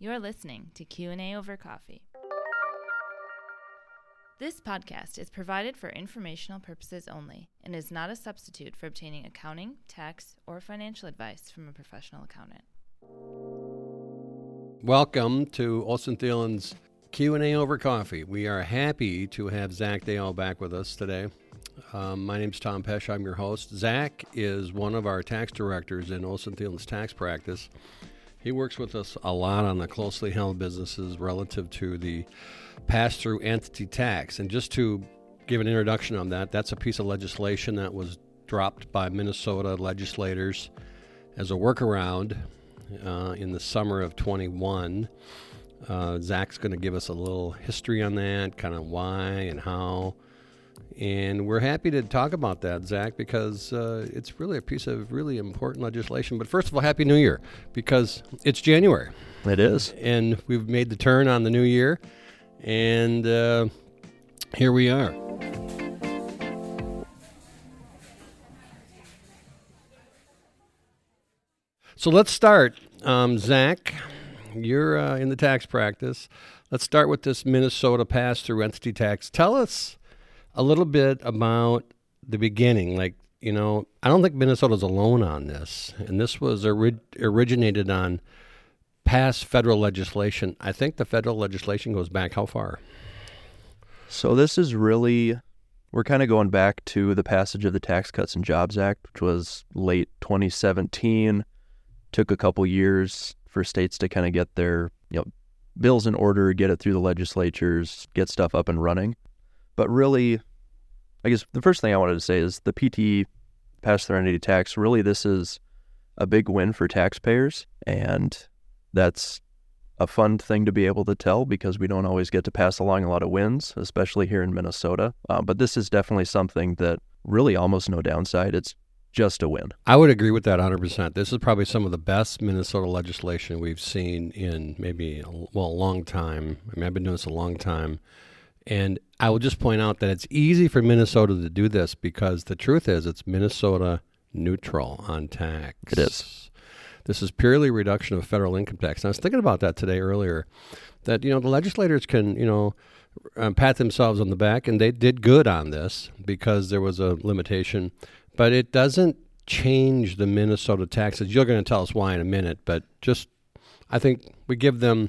You're listening to Q&A over coffee. This podcast is provided for informational purposes only and is not a substitute for obtaining accounting, tax, or financial advice from a professional accountant. Welcome to Olsen Thielen's Q&A over coffee. We are happy to have Zach Deo back with us today. Um, my name is Tom Pesh. I'm your host. Zach is one of our tax directors in Olsen Thielen's tax practice. He works with us a lot on the closely held businesses relative to the pass through entity tax. And just to give an introduction on that, that's a piece of legislation that was dropped by Minnesota legislators as a workaround uh, in the summer of 21. Uh, Zach's going to give us a little history on that, kind of why and how. And we're happy to talk about that, Zach, because uh, it's really a piece of really important legislation. But first of all, Happy New Year, because it's January. It is. And we've made the turn on the new year. And uh, here we are. So let's start. Um, Zach, you're uh, in the tax practice. Let's start with this Minnesota pass through entity tax. Tell us a little bit about the beginning. Like, you know, I don't think Minnesota's alone on this. And this was ori- originated on past federal legislation. I think the federal legislation goes back how far? So this is really we're kind of going back to the passage of the Tax Cuts and Jobs Act, which was late 2017. Took a couple years for states to kind of get their you know bills in order, get it through the legislatures, get stuff up and running. But really, I guess the first thing I wanted to say is the PT pass through entity tax. Really, this is a big win for taxpayers, and that's a fun thing to be able to tell because we don't always get to pass along a lot of wins, especially here in Minnesota. Uh, but this is definitely something that really almost no downside. It's just a win. I would agree with that 100%. This is probably some of the best Minnesota legislation we've seen in maybe, a, well, a long time. I mean, I've been doing this a long time. And I will just point out that it's easy for Minnesota to do this because the truth is it's Minnesota neutral on tax. It is. This is purely reduction of federal income tax. And I was thinking about that today earlier, that you know the legislators can you know um, pat themselves on the back, and they did good on this because there was a limitation, but it doesn't change the Minnesota taxes. You're going to tell us why in a minute, but just I think we give them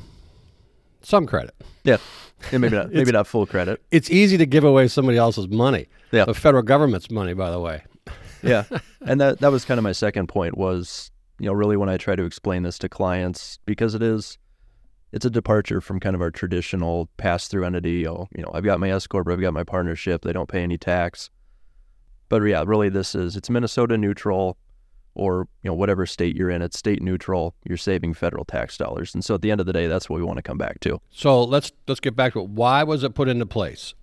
some credit. Yeah, yeah maybe not maybe not full credit. It's easy to give away somebody else's money. Yeah, the federal government's money, by the way. yeah, and that that was kind of my second point was you know, really when I try to explain this to clients, because it is, it's a departure from kind of our traditional pass through entity. Oh, you know, I've got my S corp, I've got my partnership, they don't pay any tax. But yeah, really, this is it's Minnesota neutral, or you know whatever state you're in, it's state neutral. You're saving federal tax dollars, and so at the end of the day, that's what we want to come back to. So let's let's get back to it. Why was it put into place?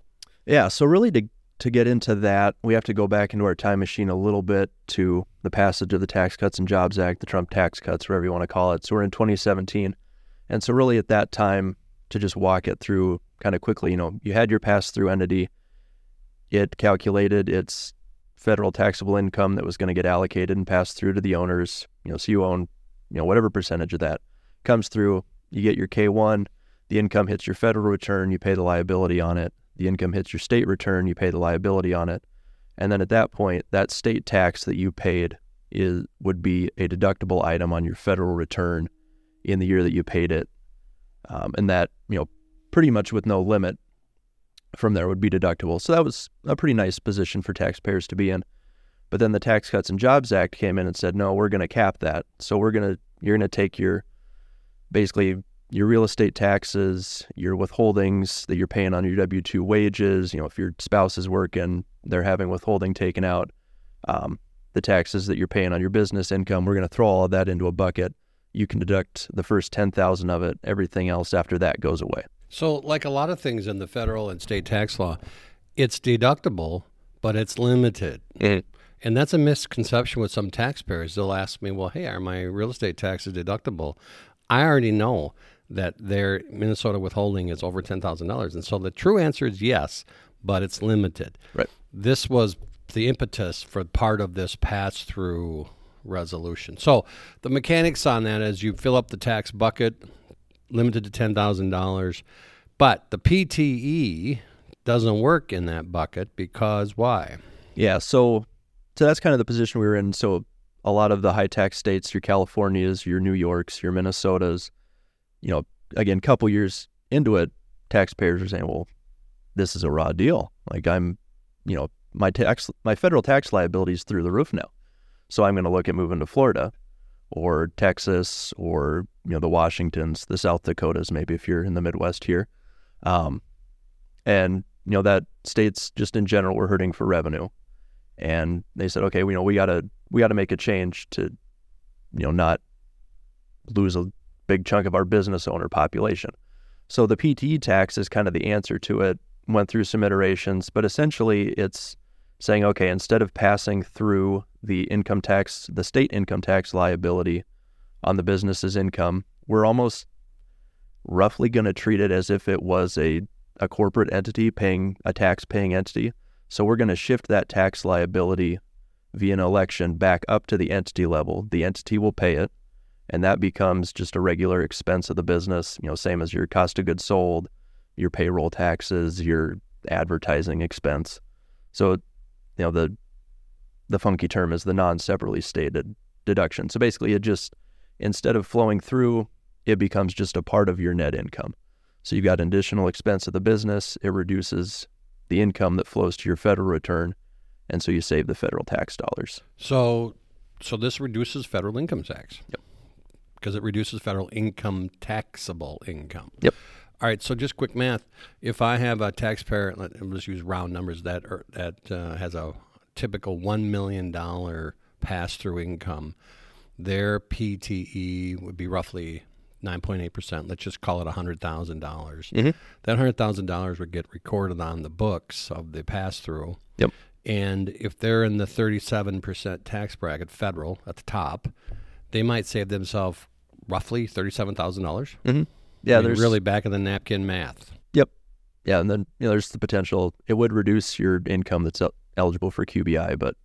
Yeah, so really to to get into that, we have to go back into our time machine a little bit to the passage of the Tax Cuts and Jobs Act, the Trump tax cuts, whatever you want to call it. So we're in 2017. And so, really, at that time, to just walk it through kind of quickly, you know, you had your pass through entity, it calculated its federal taxable income that was going to get allocated and passed through to the owners. You know, so you own, you know, whatever percentage of that comes through, you get your K1, the income hits your federal return, you pay the liability on it the income hits your state return, you pay the liability on it. And then at that point, that state tax that you paid is would be a deductible item on your federal return in the year that you paid it. Um, and that, you know, pretty much with no limit from there would be deductible. So that was a pretty nice position for taxpayers to be in. But then the Tax Cuts and Jobs Act came in and said, no, we're going to cap that. So we're going to, you're going to take your basically your real estate taxes, your withholdings that you're paying on your W 2 wages. You know, if your spouse is working, they're having withholding taken out. Um, the taxes that you're paying on your business income, we're going to throw all of that into a bucket. You can deduct the first 10,000 of it. Everything else after that goes away. So, like a lot of things in the federal and state tax law, it's deductible, but it's limited. Mm. And that's a misconception with some taxpayers. They'll ask me, well, hey, are my real estate taxes deductible? I already know that their Minnesota withholding is over ten thousand dollars, and so the true answer is yes, but it's limited. Right. This was the impetus for part of this pass through resolution. So the mechanics on that is you fill up the tax bucket, limited to ten thousand dollars, but the PTE doesn't work in that bucket because why? Yeah, so so that's kind of the position we were in. So a lot of the high tax states, your Californias, your New Yorks, your Minnesotas, you know, again, couple years into it, taxpayers are saying, "Well, this is a raw deal. Like I'm, you know, my tax, my federal tax liability is through the roof now, so I'm going to look at moving to Florida, or Texas, or you know, the Washingtons, the South Dakotas, maybe if you're in the Midwest here, um, and you know that states just in general were hurting for revenue, and they said, okay, you know, we gotta we gotta make a change to, you know, not lose a big chunk of our business owner population. So the PTE tax is kind of the answer to it. Went through some iterations, but essentially it's saying, okay, instead of passing through the income tax, the state income tax liability on the business's income, we're almost roughly going to treat it as if it was a, a corporate entity paying a tax paying entity. So we're going to shift that tax liability via an election back up to the entity level. The entity will pay it and that becomes just a regular expense of the business, you know, same as your cost of goods sold, your payroll taxes, your advertising expense. So, you know, the the funky term is the non-separately stated deduction. So basically it just instead of flowing through, it becomes just a part of your net income. So you've got an additional expense of the business, it reduces the income that flows to your federal return, and so you save the federal tax dollars. So so this reduces federal income tax. Yep because it reduces federal income taxable income. Yep. All right, so just quick math. If I have a taxpayer, let, us just use round numbers that are, that uh, has a typical one million dollar pass through income, their PTE would be roughly 9.8%. Let's just call it $100,000. Mm-hmm. That $100,000 would get recorded on the books of the pass through. Yep. And if they're in the 37% tax bracket, federal at the top, they might save themselves roughly thirty-seven thousand dollars. Mm-hmm. Yeah, I mean, there's really back of the napkin math. Yep. Yeah, and then you know there's the potential it would reduce your income that's eligible for QBI, but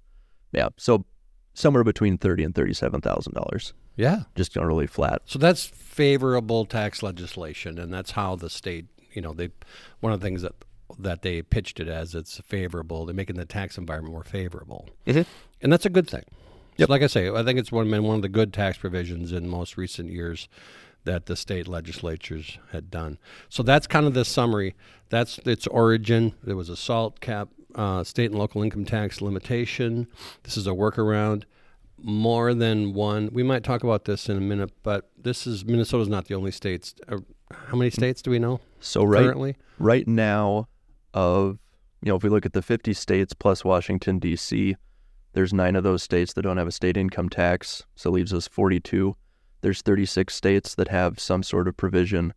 yeah, so somewhere between thirty and thirty-seven thousand dollars. Yeah, just generally flat. So that's favorable tax legislation, and that's how the state, you know, they one of the things that that they pitched it as it's favorable. They're making the tax environment more favorable, mm-hmm. and that's a good thing. Yep. So like I say, I think it's one been one of the good tax provisions in most recent years that the state legislatures had done. So that's kind of the summary. That's its origin. There was a SALT cap, uh, state and local income tax limitation. This is a workaround. More than one. We might talk about this in a minute, but this is Minnesota's not the only states. Uh, how many states do we know? So right currently, right now, of you know, if we look at the 50 states plus Washington D.C., there's nine of those states that don't have a state income tax, so it leaves us 42. There's 36 states that have some sort of provision,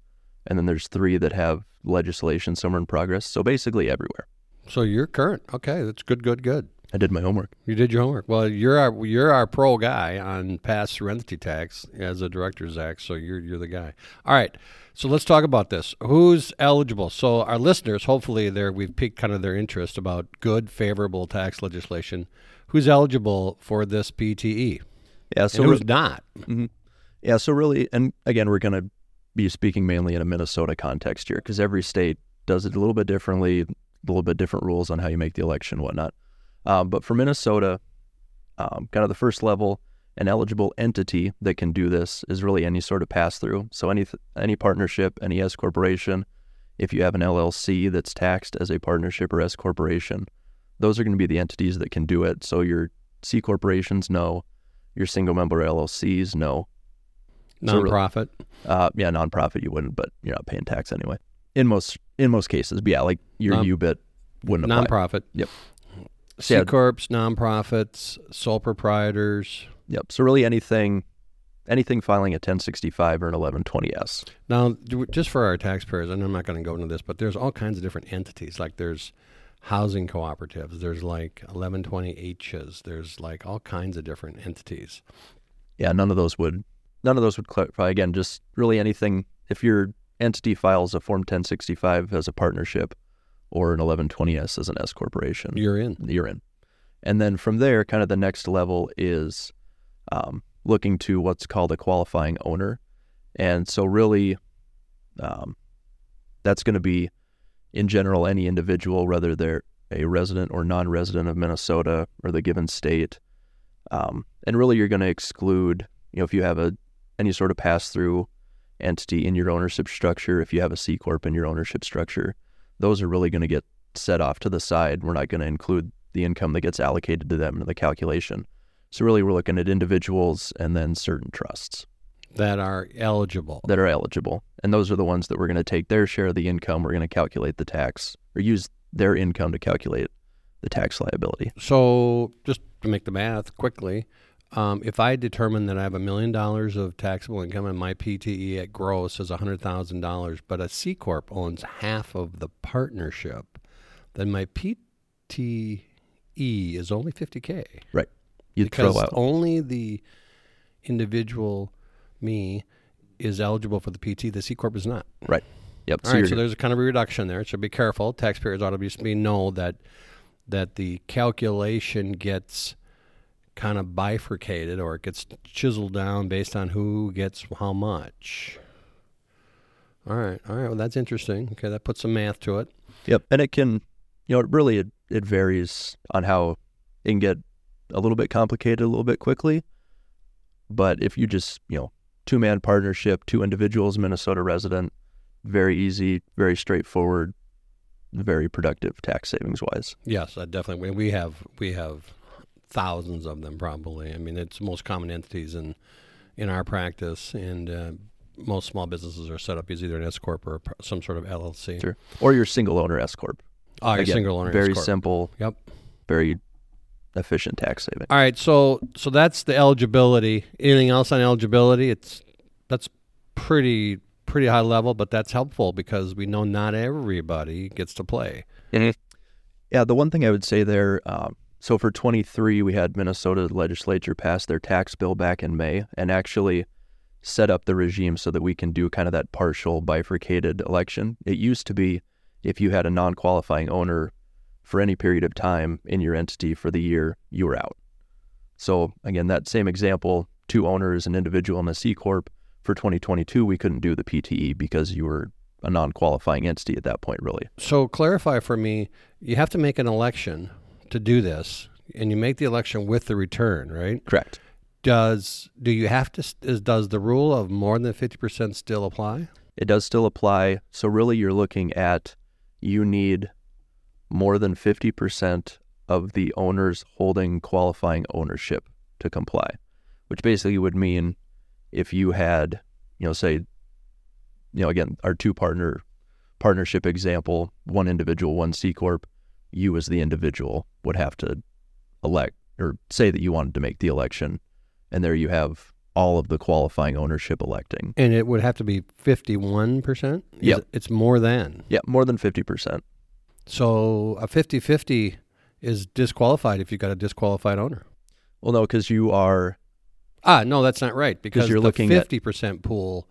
and then there's three that have legislation somewhere in progress. So basically everywhere. So you're current. Okay, that's good, good, good. I did my homework. You did your homework. Well, you're our you're our pro guy on pass through entity tax as a director, Zach. So you're you're the guy. All right. So let's talk about this. Who's eligible? So our listeners, hopefully, there we've piqued kind of their interest about good, favorable tax legislation who's eligible for this PTE. Yeah, so and who's not. Mm-hmm. Yeah, so really, and again, we're going to be speaking mainly in a Minnesota context here because every state does it a little bit differently, a little bit different rules on how you make the election, whatnot. Um, but for Minnesota, um, kind of the first level, an eligible entity that can do this is really any sort of pass through. So any any partnership, any S corporation, if you have an LLC that's taxed as a partnership or S corporation, those are going to be the entities that can do it. So your C corporations, no. Your single member LLCs, no. Nonprofit. So, uh, yeah, nonprofit you wouldn't, but you're not paying tax anyway. In most in most cases, but yeah, like your non, UBIT wouldn't apply. Nonprofit. Yep. C yeah. corps, nonprofits, sole proprietors. Yep. So really anything anything filing a 1065 or an 1120S. Now, just for our taxpayers, and I'm not going to go into this, but there's all kinds of different entities. Like there's housing cooperatives. There's like 1120Hs. There's like all kinds of different entities. Yeah, none of those would none of those would clarify. Again, just really anything. If your entity files a Form 1065 as a partnership or an 1120S as an S corporation, you're in. You're in. And then from there, kind of the next level is um, looking to what's called a qualifying owner. And so, really, Um, that's going to be, in general, any individual, whether they're a resident or non-resident of Minnesota or the given state. Um, and really, you're going to exclude, you know, if you have a any sort of pass-through entity in your ownership structure, if you have a C corp in your ownership structure, those are really going to get set off to the side. We're not going to include the income that gets allocated to them in the calculation. So really, we're looking at individuals and then certain trusts that are eligible. that are eligible, and those are the ones that we're going to take their share of the income. We're going to calculate the tax or use their income to calculate the tax liability. So, just to make the math quickly, um, if I determine that I have a million dollars of taxable income and my PTE at gross is hundred thousand dollars, but a C corp owns half of the partnership, then my PTE is only fifty k. Right. You because throw out only the individual me is eligible for the PT. The C corp is not. yep. All So right, so there's a kind of a reduction there. So be careful. Taxpayers ought to be, be know that that the calculation gets kind of bifurcated or it gets chiseled down based on who gets how much. All right, all right. Well, that's interesting. Okay, that puts some math to it. Yep, and it can, you know, it really it, it varies on how it can get a little bit complicated a little bit quickly. But if you just, you know, two man partnership, two individuals, Minnesota resident, very easy, very straightforward, very productive tax savings wise. Yes, I definitely. We we have we have thousands of them probably. I mean, it's the most common entities in in our practice, and uh, most small businesses are set up as either an S corp or some sort of LLC. Sure. Or your single owner S corp. Oh, Again, single owner. Very S corp. simple. Yep. Very efficient tax saving. All right, so so that's the eligibility. Anything else on eligibility? It's that's pretty pretty high level, but that's helpful because we know not everybody gets to play. Yeah, the one thing I would say there, um, so for 23, we had Minnesota legislature pass their tax bill back in May and actually set up the regime so that we can do kind of that partial bifurcated election. It used to be if you had a non qualifying owner for any period of time in your entity for the year, you were out. So, again, that same example two owners, an individual, and a C Corp. For 2022, we couldn't do the PTE because you were a non qualifying entity at that point, really. So clarify for me, you have to make an election to do this, and you make the election with the return, right? Correct. Does do you have to? Is, does the rule of more than fifty percent still apply? it does still apply. So really, you're looking at you need more than 50% of the owners holding qualifying ownership to comply, which basically would mean if you had, you know, say, you know, again, our two partner partnership example, one individual, one C corp, you as the individual would have to elect or say that you wanted to make the election. And there you have all of the qualifying ownership electing. And it would have to be 51%? Yeah. It's more than. Yeah, more than 50%. So a 50 50 is disqualified if you've got a disqualified owner. Well, no, because you are. Ah, no, that's not right. Because you're looking 50% at 50% pool,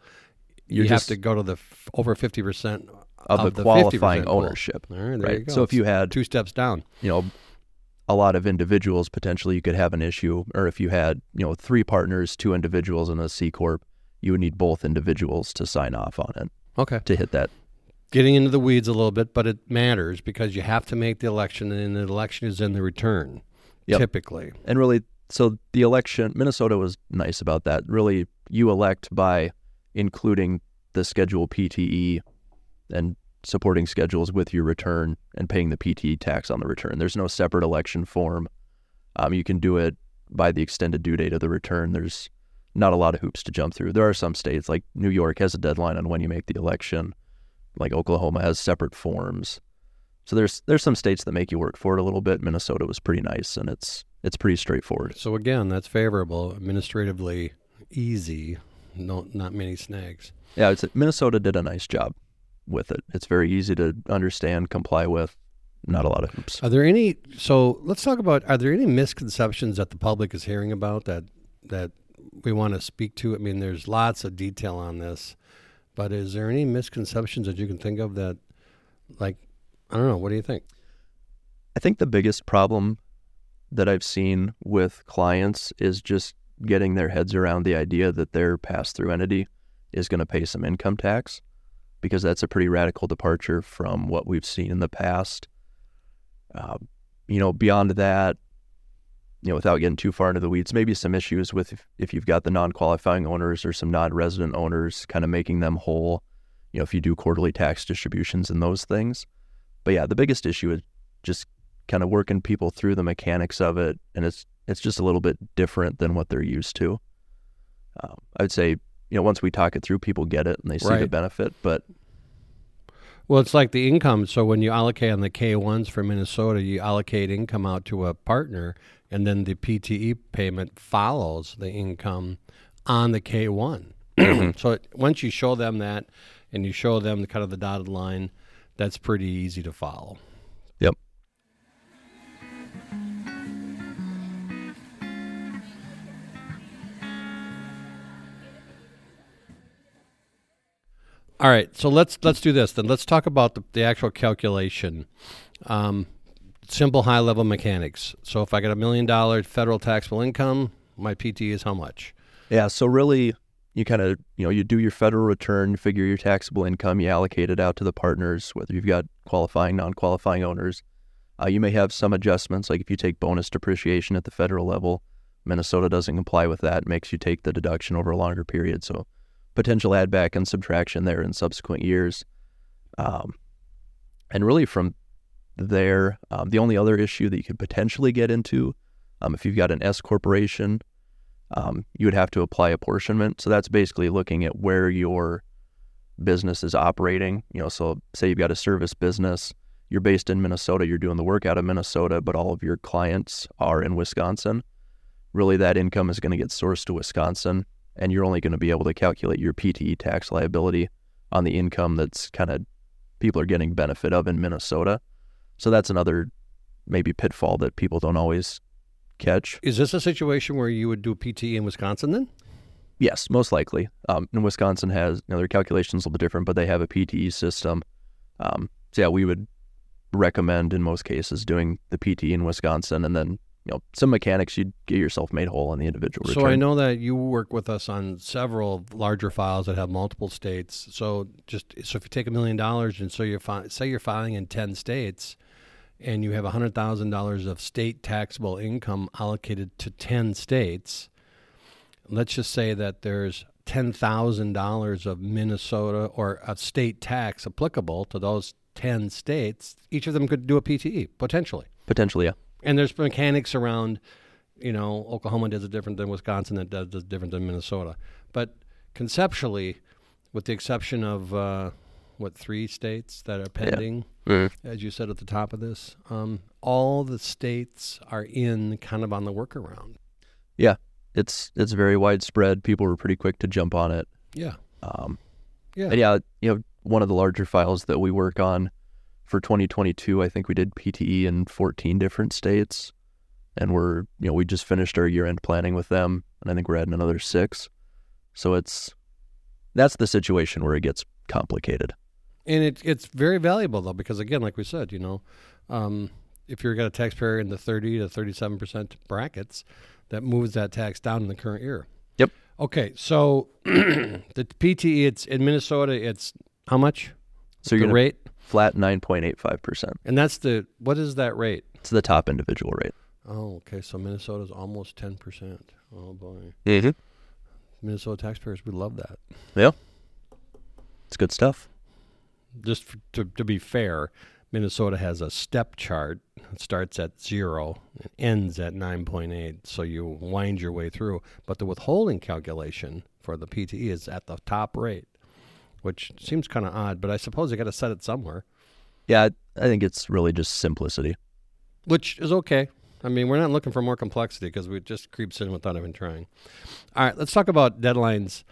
you just, have to go to the f- over 50% of, of the, the, qualifying ownership. Right. So if you had two steps down, you know, a lot of individuals potentially you could have an issue, or if you had you know three partners, two individuals, and a C corp, you would need both individuals to sign off on it. Okay, to hit that. Getting into the weeds a little bit, but it matters because you have to make the election, and the election is in the return, yep. typically. And really, so the election, Minnesota was nice about that. Really, you elect by including the Schedule PTE and supporting schedules with your return and paying the PTE tax on the return. There's no separate election form. Um, you can do it by the extended due date of the return. There's not a lot of hoops to jump through. There are some states like New York has a deadline on when you make the election. Like Oklahoma has separate forms. So there's there's some states that make you work for it a little bit. Minnesota was pretty nice and it's it's pretty straightforward. so again, that's favorable, administratively easy. No, not many snags. Yeah, it's Minnesota did a nice job with it. It's very easy to understand, comply with. Not a lot of hoops. Are there any? So let's talk about. Are there any misconceptions that the public is hearing about that that we want to speak to? I mean, there's lots of detail on this, but is there any misconceptions that you can think of that, like, I don't know. What do you think? I think the biggest problem that I've seen with clients is just getting their heads around the idea that their pass through entity is going to pay some income tax. Because that's a pretty radical departure from what we've seen in the past. Uh, you know, beyond that, you know, without getting too far into the weeds, maybe some issues with if, if you've got the non-qualifying owners or some non-resident owners, kind of making them whole. You know, if you do quarterly tax distributions and those things. But yeah, the biggest issue is just kind of working people through the mechanics of it, and it's it's just a little bit different than what they're used to. Um, I would say, you know, once we talk it through, people get it and they see the benefit. But Well, it's like the income. So when you allocate on the K ones for Minnesota, you allocate income out to a partner, and then the PTE payment follows the income on the K one. Mm-hmm. so it, once you show them that, and you show them the kind of the dotted line, that's pretty easy to follow. All right, so let's let's do this then. Let's talk about the, the actual calculation. Um, simple high level mechanics. So if I get a million dollar federal taxable income, my PT is how much? Yeah, so really, you kind of you know you do your federal return, figure your taxable income, you allocate it out to the partners, whether you've got qualifying, non-qualifying owners. Uh, you may have some adjustments, like if you take bonus depreciation at the federal level, Minnesota doesn't comply with that. Makes you take the deduction over a longer period, so potential add back and subtraction there in subsequent years. Um, and really from there, um, the only other issue that you could potentially get into, um, if you've got an S corporation, um, you would have to apply apportionment. So that's basically looking at where your business is operating. You know, so say you've got a service business, you're based in Minnesota, you're doing the work out of Minnesota, but all of your clients are in Wisconsin. Really, that income is going to get sourced to Wisconsin, and you're only going to be able to calculate your PTE tax liability on the income that's kind of people are getting benefit of in Minnesota. So that's another maybe pitfall that people don't always catch. Is this a situation where you would do PTE in Wisconsin then? Yes, most likely. Um, and Wisconsin has you know, their calculations a little bit different, but they have a PTE system. Um, so yeah, we would recommend in most cases doing the PTE in Wisconsin, and then you know some mechanics you'd get yourself made whole on the individual return. So. I know that you work with us on several larger files that have multiple states. So just so if you take a million dollars and so you're fi- say you're filing in ten states, and you have hundred thousand dollars of state taxable income allocated to ten states, let's just say that there's ten thousand dollars of Minnesota or a state tax applicable to those ten states. Each of them could do a PTE potentially. potentially, yeah. And there's mechanics around, you know, Oklahoma does it different than Wisconsin, that does, does different than Minnesota. But conceptually, with the exception of uh, what three states that are pending, as you said at the top of this, um, all the states are in kind of on the workaround. Yeah, it's it's very widespread. People were pretty quick to jump on it. Yeah, Um, yeah. And yeah, you know, one of the larger files that we work on for 2022, I think we did PTE in 14 different states, and we're you know we just finished our year end planning with them, and I think we're adding another six. So it's that's the situation where it gets complicated. And it, it's very valuable though, because again, like we said, you know, um, if you've got a taxpayer in the 30 to 37 percent brackets, that moves that tax down in the current year. Yep. Okay, so the PTE, it's in Minnesota, it's how much? So the you're gonna rate, flat 9.85 percent. and that's the what is that rate? It's the top individual rate. Oh, okay, so Minnesota's almost 10 percent. Oh boy, Mm-hmm. Minnesota taxpayers would love that. Yeah. It's good stuff. just f to, to be fair, Minnesota has a step chart. It starts at zero and ends at 9.8. So you wind your way through. But the withholding calculation for the PTE is at the top rate, which seems kind of odd, but I suppose you got to set it somewhere, Yeah, I think it's really just simplicity. which is okay. I mean, we're not looking for more complexity because we just creeps in without even trying. All right, let's talk about deadlines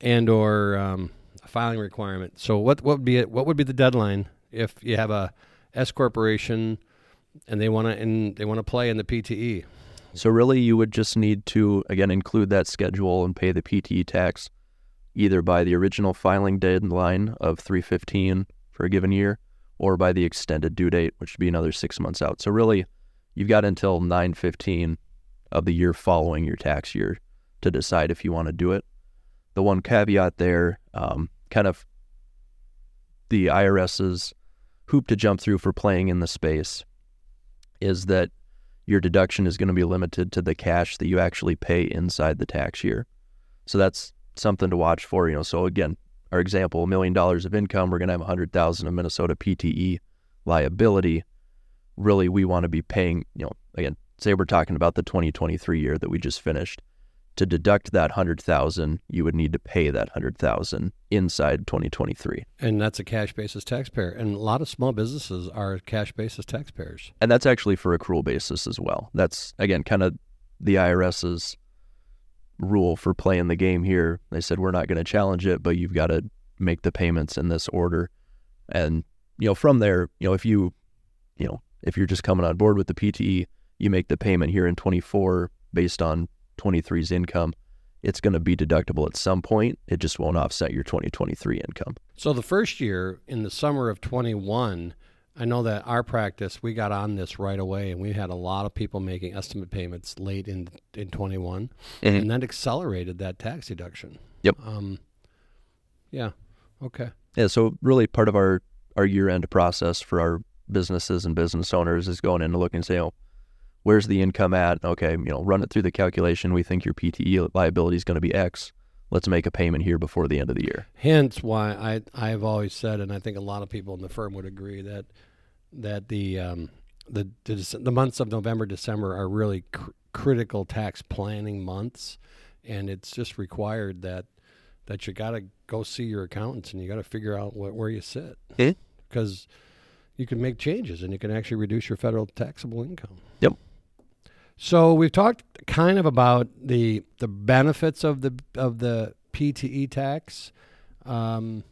and or um, filing requirement. So what what would be it? What would be the deadline if you have a S corporation and they want to and they want to play in the? PTE? So really, you would just need to again include that schedule and pay the PTE tax either by the original filing deadline of 315 for a given year or by the extended due date, which would be another six months out. So really, you've got until 915 of the year following your tax year to decide if you want to do it. The one caveat there, um, kind of the IRS's hoop to jump through for playing in the space is that your deduction is going to be limited to the cash that you actually pay inside the tax year. So that's something to watch for. You know, so again, our example, a million dollars of income, we're going to have a hundred thousand of Minnesota PTE liability. Really, we want to be paying. You know, again, say we're talking about the 2023 year that we just finished to deduct that 100,000, you would need to pay that 100,000 inside 2023. And that's a cash basis taxpayer. And a lot of small businesses are cash basis taxpayers. And that's actually for accrual basis as well. That's again kind of the IRS's rule for playing the game here. They said we're not going to challenge it, but you've got to make the payments in this order. And you know, from there, you know, if you you know, if you're just coming on board with the PTE, you make the payment here in 24 based on 23's income, it's going to be deductible at some point. It just won't offset your 2023 income. So the first year in the summer of 21, I know that our practice, we got on this right away, and we had a lot of people making estimate payments late in in 21, mm-hmm. and that accelerated that tax deduction. Yep. Um, yeah. Okay. Yeah. So really, part of our our year end process for our businesses and business owners is going in to look and say, oh, where's the income at? Okay, you know, run it through the calculation. We think your PTE liability is going to be X. Let's make a payment here before the end of the year. Hence, why I I've always said, and I think a lot of people in the firm would agree that that the um, the, the, the months of November December are really cr- critical tax planning months, and it's just required that that you got to go see your accountants and you got to figure out wh- where you sit because you can make changes and you can actually reduce your federal taxable income. Yep. So we've talked kind of about the the benefits of the of the PTE tax. Um,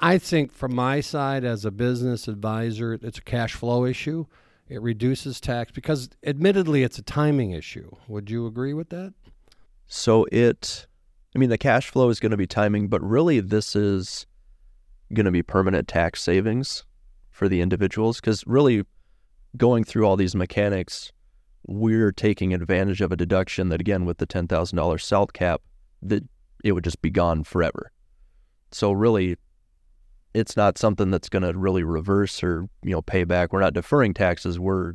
I think from my side as a business advisor, it's a cash flow issue. It reduces tax because, admittedly, it's a timing issue. Would you agree with that? So it, I mean, the cash flow is going to be timing, but really, this is going to be permanent tax savings for the individuals because really, going through all these mechanics we're taking advantage of a deduction that again with the $10,000 SALT cap that it would just be gone forever. So really it's not something that's going to really reverse or, you know, pay back. We're not deferring taxes, we're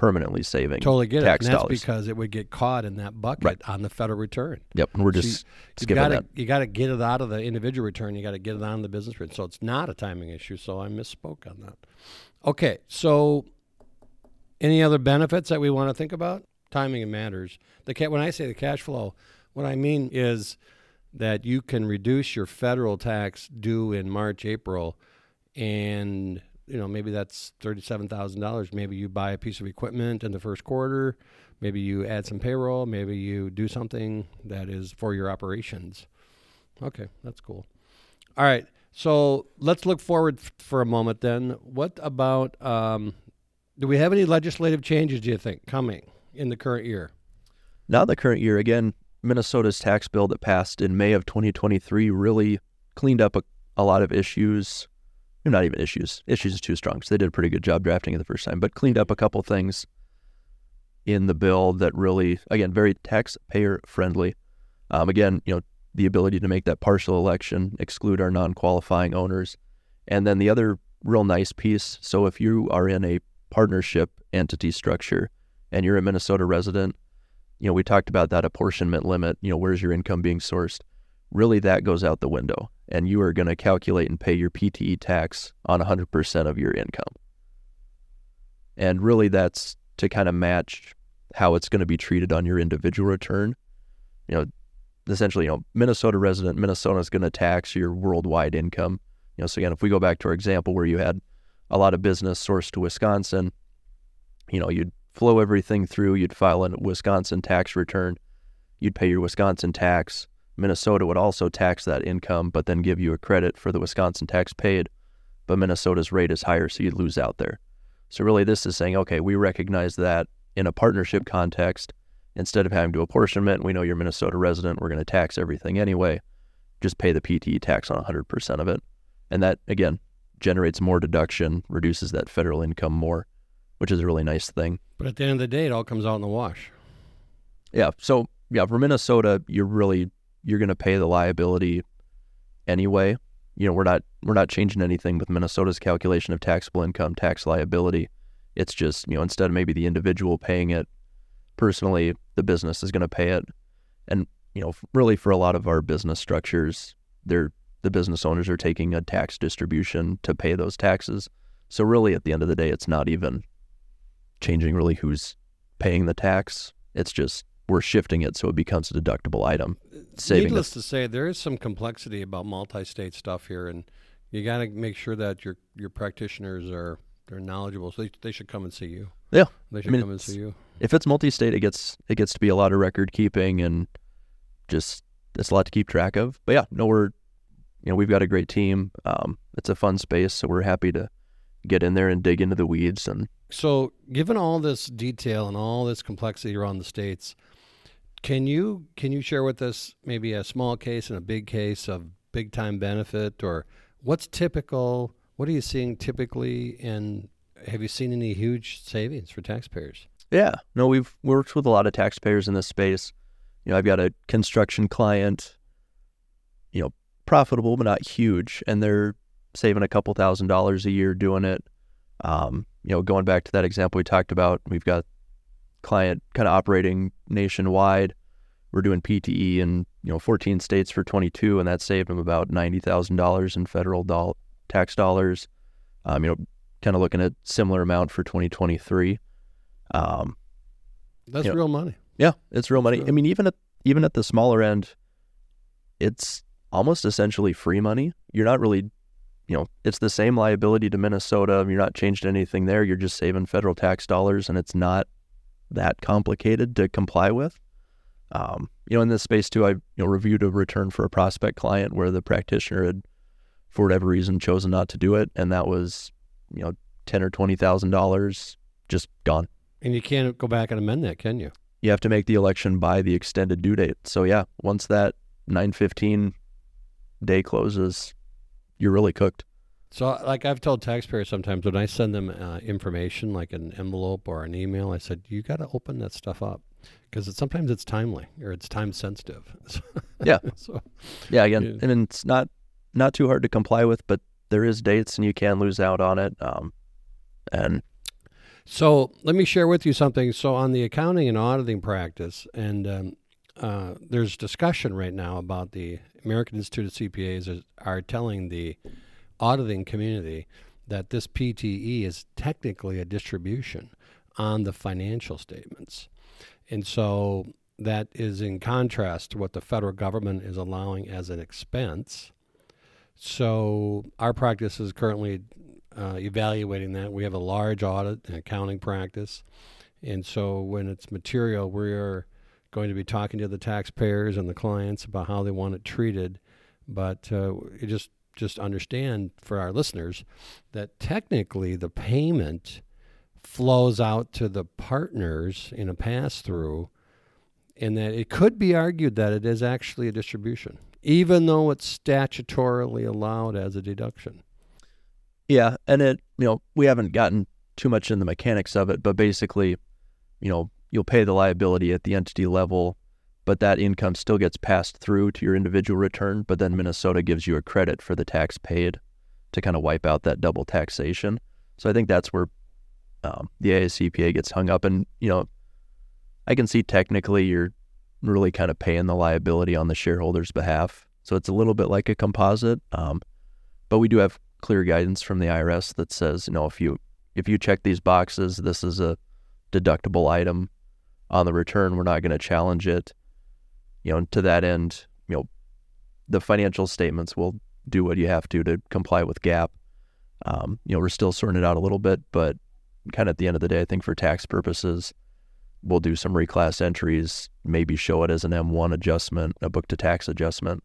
permanently saving totally get tax it. And that's dollars. because it would get caught in that bucket right. on the federal return. Yep, and we're just so you, skipping gotta, that. You got to get it out of the individual return. You got to get it on the business return. So it's not a timing issue. So I misspoke on that. Okay, so any other benefits that we want to think about? Timing matters. The when I say the cash flow, what I mean is that you can reduce your federal tax due in March, April, and you know maybe that's thirty-seven thousand dollars. Maybe you buy a piece of equipment in the first quarter. Maybe you add some payroll. Maybe you do something that is for your operations. Okay, that's cool. All right, so let's look forward f- for a moment. Then, what about um, do we have any legislative changes, do you think, coming in the current year? Not the current year. Again, Minnesota's tax bill that passed in May of 2023 really cleaned up a, a lot of issues. Not even issues. Issues is too strong. So they did a pretty good job drafting it the first time, but cleaned up a couple things in the bill that really, again, very taxpayer friendly. Um, again, you know, the ability to make that partial election, exclude our non qualifying owners. And then the other real nice piece so if you are in a partnership entity structure and you're a Minnesota resident, you know, we talked about that apportionment limit, you know, where's your income being sourced? Really, that goes out the window, and you are going to calculate and pay your PTE tax on 100% of your income. And really, that's to kind of match how it's going to be treated on your individual return. You know, essentially, you know, Minnesota resident, Minnesota is going to tax your worldwide income. You know, so again, if we go back to our example where you had a lot of business sourced to Wisconsin. You know, you'd flow everything through, you'd file a Wisconsin tax return, you'd pay your Wisconsin tax. Minnesota would also tax that income, but then give you a credit for the Wisconsin tax paid. But Minnesota's rate is higher, so you'd lose out there. So, really, this is saying, okay, we recognize that in a partnership context, instead of having to apportionment, we know you're a Minnesota resident, we're going to tax everything anyway. Just pay the PTE tax on 100% of it. And that, again, generates more deduction, reduces that federal income more, which is a really nice thing. But at the end of the day, it all comes out in the wash. Yeah. So yeah, for Minnesota, you're really you're going to pay the liability anyway. you know we're not we're not changing anything with Minnesota's calculation of taxable income, tax liability. It's just you know instead of maybe the individual paying it personally, the business is going to pay it, and you know really for a lot of our business structures, they're the business owners are taking a tax distribution to pay those taxes. So really, at the end of the day, it's not even changing really who's paying the tax. It's just we're shifting it so it becomes a deductible item. Saving Needless to say, there is some complexity about multi-state stuff here, and you got to make sure that your your practitioners are they're knowledgeable. So they, they should come and see you. Yeah, They should mean, come and see you. if it's multi-state, it gets it gets to be a lot of record keeping and just it's a lot to keep track of. But yeah, no, we're you know we've got a great team. Um, it's a fun space, so we're happy to get in there and dig into the weeds and So, given all this detail and all this complexity around the states, can you can you share with us maybe a small case and a big case of big time benefit, or what's typical? What are you seeing typically, and have you seen any huge savings for taxpayers? Yeah, no, we've worked with a lot of taxpayers in this space. You know, I've got a construction client, you know, profitable but not huge, and they're saving a couple thousand dollars a year doing it. Um, you know, going back to that example we talked about, we've got client kind of operating nationwide. We're doing PTE in you know 14 states for 22, and that saved them about ninety thousand dollars in federal doll- tax dollars. Um, you know, kind of looking at similar amount for 2023. Um, That's Yeah. real money. yeah, it's real money. Sure. I mean, even at even at the smaller end, it's almost essentially free money. You're not really, you know, it's the same liability to Minnesota. You're not changing anything there. You're just saving federal tax dollars, and it's not that complicated to comply with. Um, you know, in this space too, I you know reviewed a return for a prospect client where the practitioner had, for whatever reason, chosen not to do it, and that was, you know, ten or twenty thousand dollars just gone And you can't go back and amend that, can you? you have to make the election by the extended due date. So yeah, once that 915 day closes, you're really cooked. So, like I've told taxpayers sometimes when I send them uh, information, like an envelope or an email, I said you got to open that stuff up because it, sometimes it's timely or it's time sensitive. Yeah. so, Yeah, again, Yeah. and it's not not too hard to comply with, but there is dates and you can lose out on it. Um, and so let me share with you something. So, on the accounting and auditing practice, and um, uh, there's discussion right now about the American Institute of CPAs is, are telling the auditing community that this PTE is technically a distribution on the financial statements. And so that is in contrast to what the federal government is allowing as an expense. So our practice is currently uh, evaluating that. We have a large audit and accounting practice. And so when it's material, we're going to be talking to the taxpayers and the clients about how they want it treated. But uh, just just understand for our listeners that technically the payment flows out to the partners in a pass through, and that it could be argued that it is actually a distribution, even though it's statutorily allowed as a deduction. yeah, and it, you know, we haven't gotten too much in the mechanics of it, but basically, you know, you'll pay the liability at the entity level, but that income still gets passed through to your individual return, but then Minnesota gives you a credit for the tax paid to kind of wipe out that double taxation. So I think that's where um, the AICPA gets hung up. And, you know, I can see technically you're really kind of paying the liability on the shareholder's behalf. So it's a little bit like a composite. Um, but we do have clear guidance from the IRS that says, you know, if you if you check these boxes, this is a deductible item on the return. We're not going to challenge it. You know, to that end, you know, the financial statements will do what you have to to comply with GAAP. Um, you know, we're still sorting it out a little bit, but kind of at the end of the day, I think for tax purposes, we'll do some reclass entries, maybe show it as an M1 adjustment, a book to tax adjustment.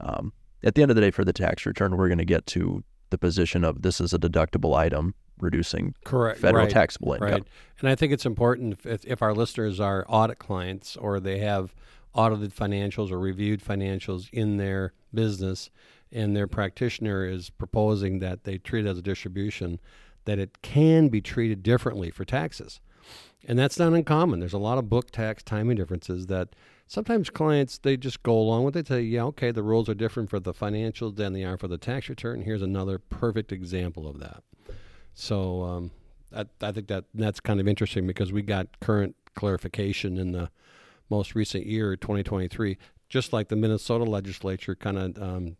Um, at the end of the day, for the tax return, we're going to get to the position of this is a deductible item, reducing Correct. federal right. taxable income. Right. And I think it's important if, if our listeners are audit clients or they have audited financials or reviewed financials in their business and their practitioner is proposing that they treat it as a distribution, that it can be treated differently for taxes. And that's not uncommon. There's a lot of book tax timing differences that sometimes clients they just go along with it. Say, yeah, okay, the rules are different for the financials than they are for the tax return. Here's another perfect example of that. So um, I, I think that that's kind of interesting because we got current clarification in the most recent year, 2023, just like the Minnesota legislature kind of um,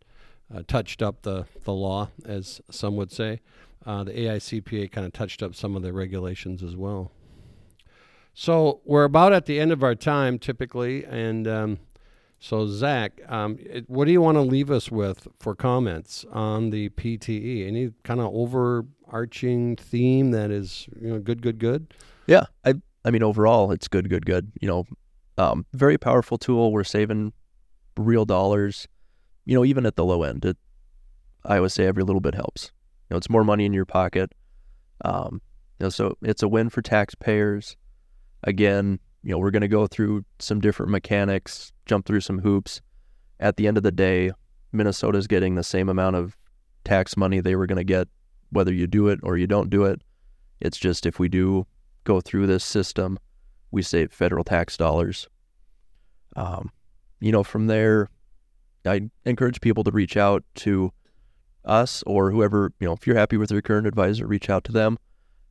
uh, touched up the, the law, as some would say. Uh, the AICPA kind of touched up some of the regulations as well. So we're about at the end of our time typically, and um, so Zach, um, it, what do you want to leave us with for comments on the PTE? Any kind of overarching theme that is you know good, good, good? Yeah, I I mean overall it's good, good, good. You know, um, very powerful tool. We're saving real dollars. You know, even at the low end, it, I always say every little bit helps. You know, it's more money in your pocket. Um, you know, so it's a win for taxpayers. Again, you know, we're going to go through some different mechanics, jump through some hoops. At the end of the day, Minnesota's getting the same amount of tax money they were going to get whether you do it or you don't do it. It's just if we do go through this system, we save federal tax dollars. Um, you know, from there, I encourage people to reach out to us or whoever, you know, if you're happy with your current advisor, reach out to them.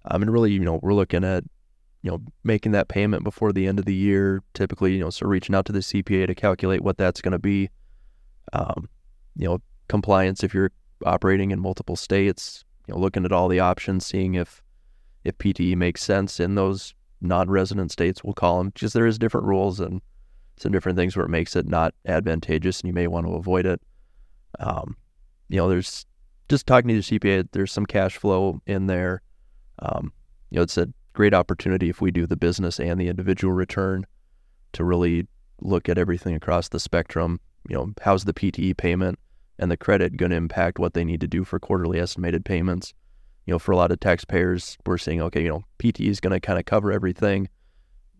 Um, and really, you know, we're looking at you know, making that payment before the end of the year, typically, you know, so reaching out to the CPA to calculate what that's going to be. Um, you know, compliance if you're operating in multiple states, you know, looking at all the options, seeing if if PTE makes sense in those non-resident states, we'll call them, because there is different rules and some different things where it makes it not advantageous, and you may want to avoid it. Um, you know, there's just talking to the CPA, there's some cash flow in there. Um, you know, it's a great opportunity if we do the business and the individual return to really look at everything across the spectrum. You know, how's the PTE payment and the credit going to impact what they need to do for quarterly estimated payments? You know, for a lot of taxpayers, we're saying, okay, you know, PTE is going to kind of cover everything.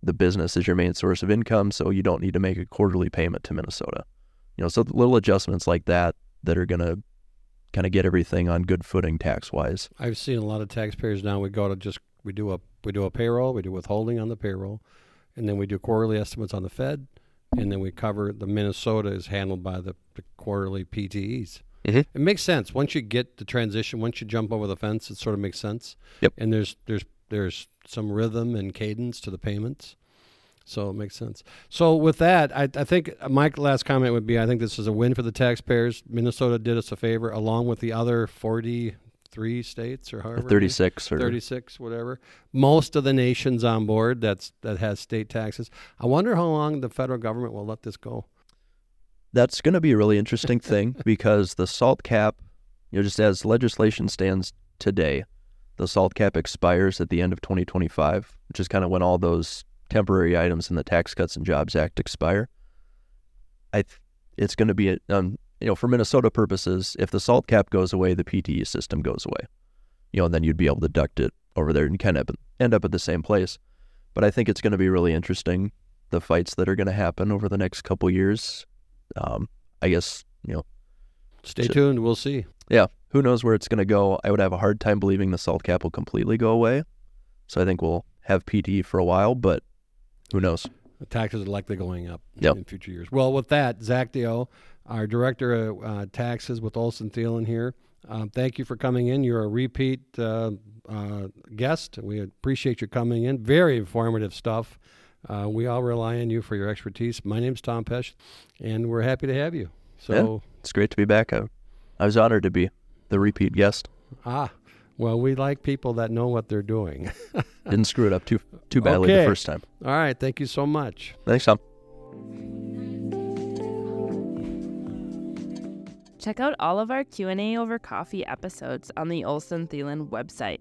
The business is your main source of income, so you don't need to make a quarterly payment to Minnesota. You know, so little adjustments like that that are going to kind of get everything on good footing tax wise. I've seen a lot of taxpayers now. We go to just we do a we do a payroll, we do withholding on the payroll, and then we do quarterly estimates on the Fed, and then we cover the Minnesota is handled by the, the quarterly PTEs. Mm-hmm. It makes sense once you get the transition. Once you jump over the fence, it sort of makes sense. Yep. And there's there's there's some rhythm and cadence to the payments, so it makes sense. So with that, I, I think my last comment would be: I think this is a win for the taxpayers. Minnesota did us a favor, along with the other forty three states or however 36 or 36 whatever. Most of the nations on board that's that has state taxes. I wonder how long the federal government will let this go. That's going to be a really interesting thing because the salt cap you know just as legislation stands today the salt cap expires at the end of 2025 which is kind of when all those temporary items in the tax cuts and jobs act expire. I it's going to be a, um, you know, for Minnesota purposes, if the salt cap goes away, the PTE system goes away. You know, and then you'd be able to duct it over there and kind of end up at the same place. But I think it's going to be really interesting the fights that are going to happen over the next couple years. Um, I guess you know. Stay tuned. We'll see. Yeah, who knows where it's going to go? I would have a hard time believing the salt cap will completely go away. So I think we'll have PTE for a while, but who knows? Taxes are likely going up yep. in future years. Well, with that, Zach Deo, our director of uh, taxes with Olson Thielen here. Um, thank you for coming in. You're a repeat uh, uh, guest. We appreciate you coming in. Very informative stuff. Uh, we all rely on you for your expertise. My name's Tom Pesh, and we're happy to have you. So yeah, it's great to be back. I, I was honored to be the repeat guest. Ah, well, we like people that know what they're doing. Didn't screw it up too too badly okay. the first time. All right, thank you so much. Thanks, Tom. Check out all of our Q&A over coffee episodes on the Olson Thielen website.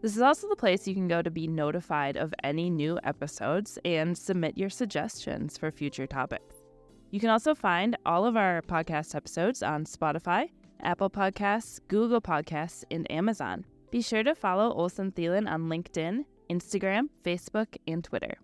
This is also the place you can go to be notified of any new episodes and submit your suggestions for future topics. You can also find all of our podcast episodes on Spotify, Apple Podcasts, Google Podcasts, and Amazon. Be sure to follow Olson Thielen on LinkedIn, Instagram, Facebook, and Twitter.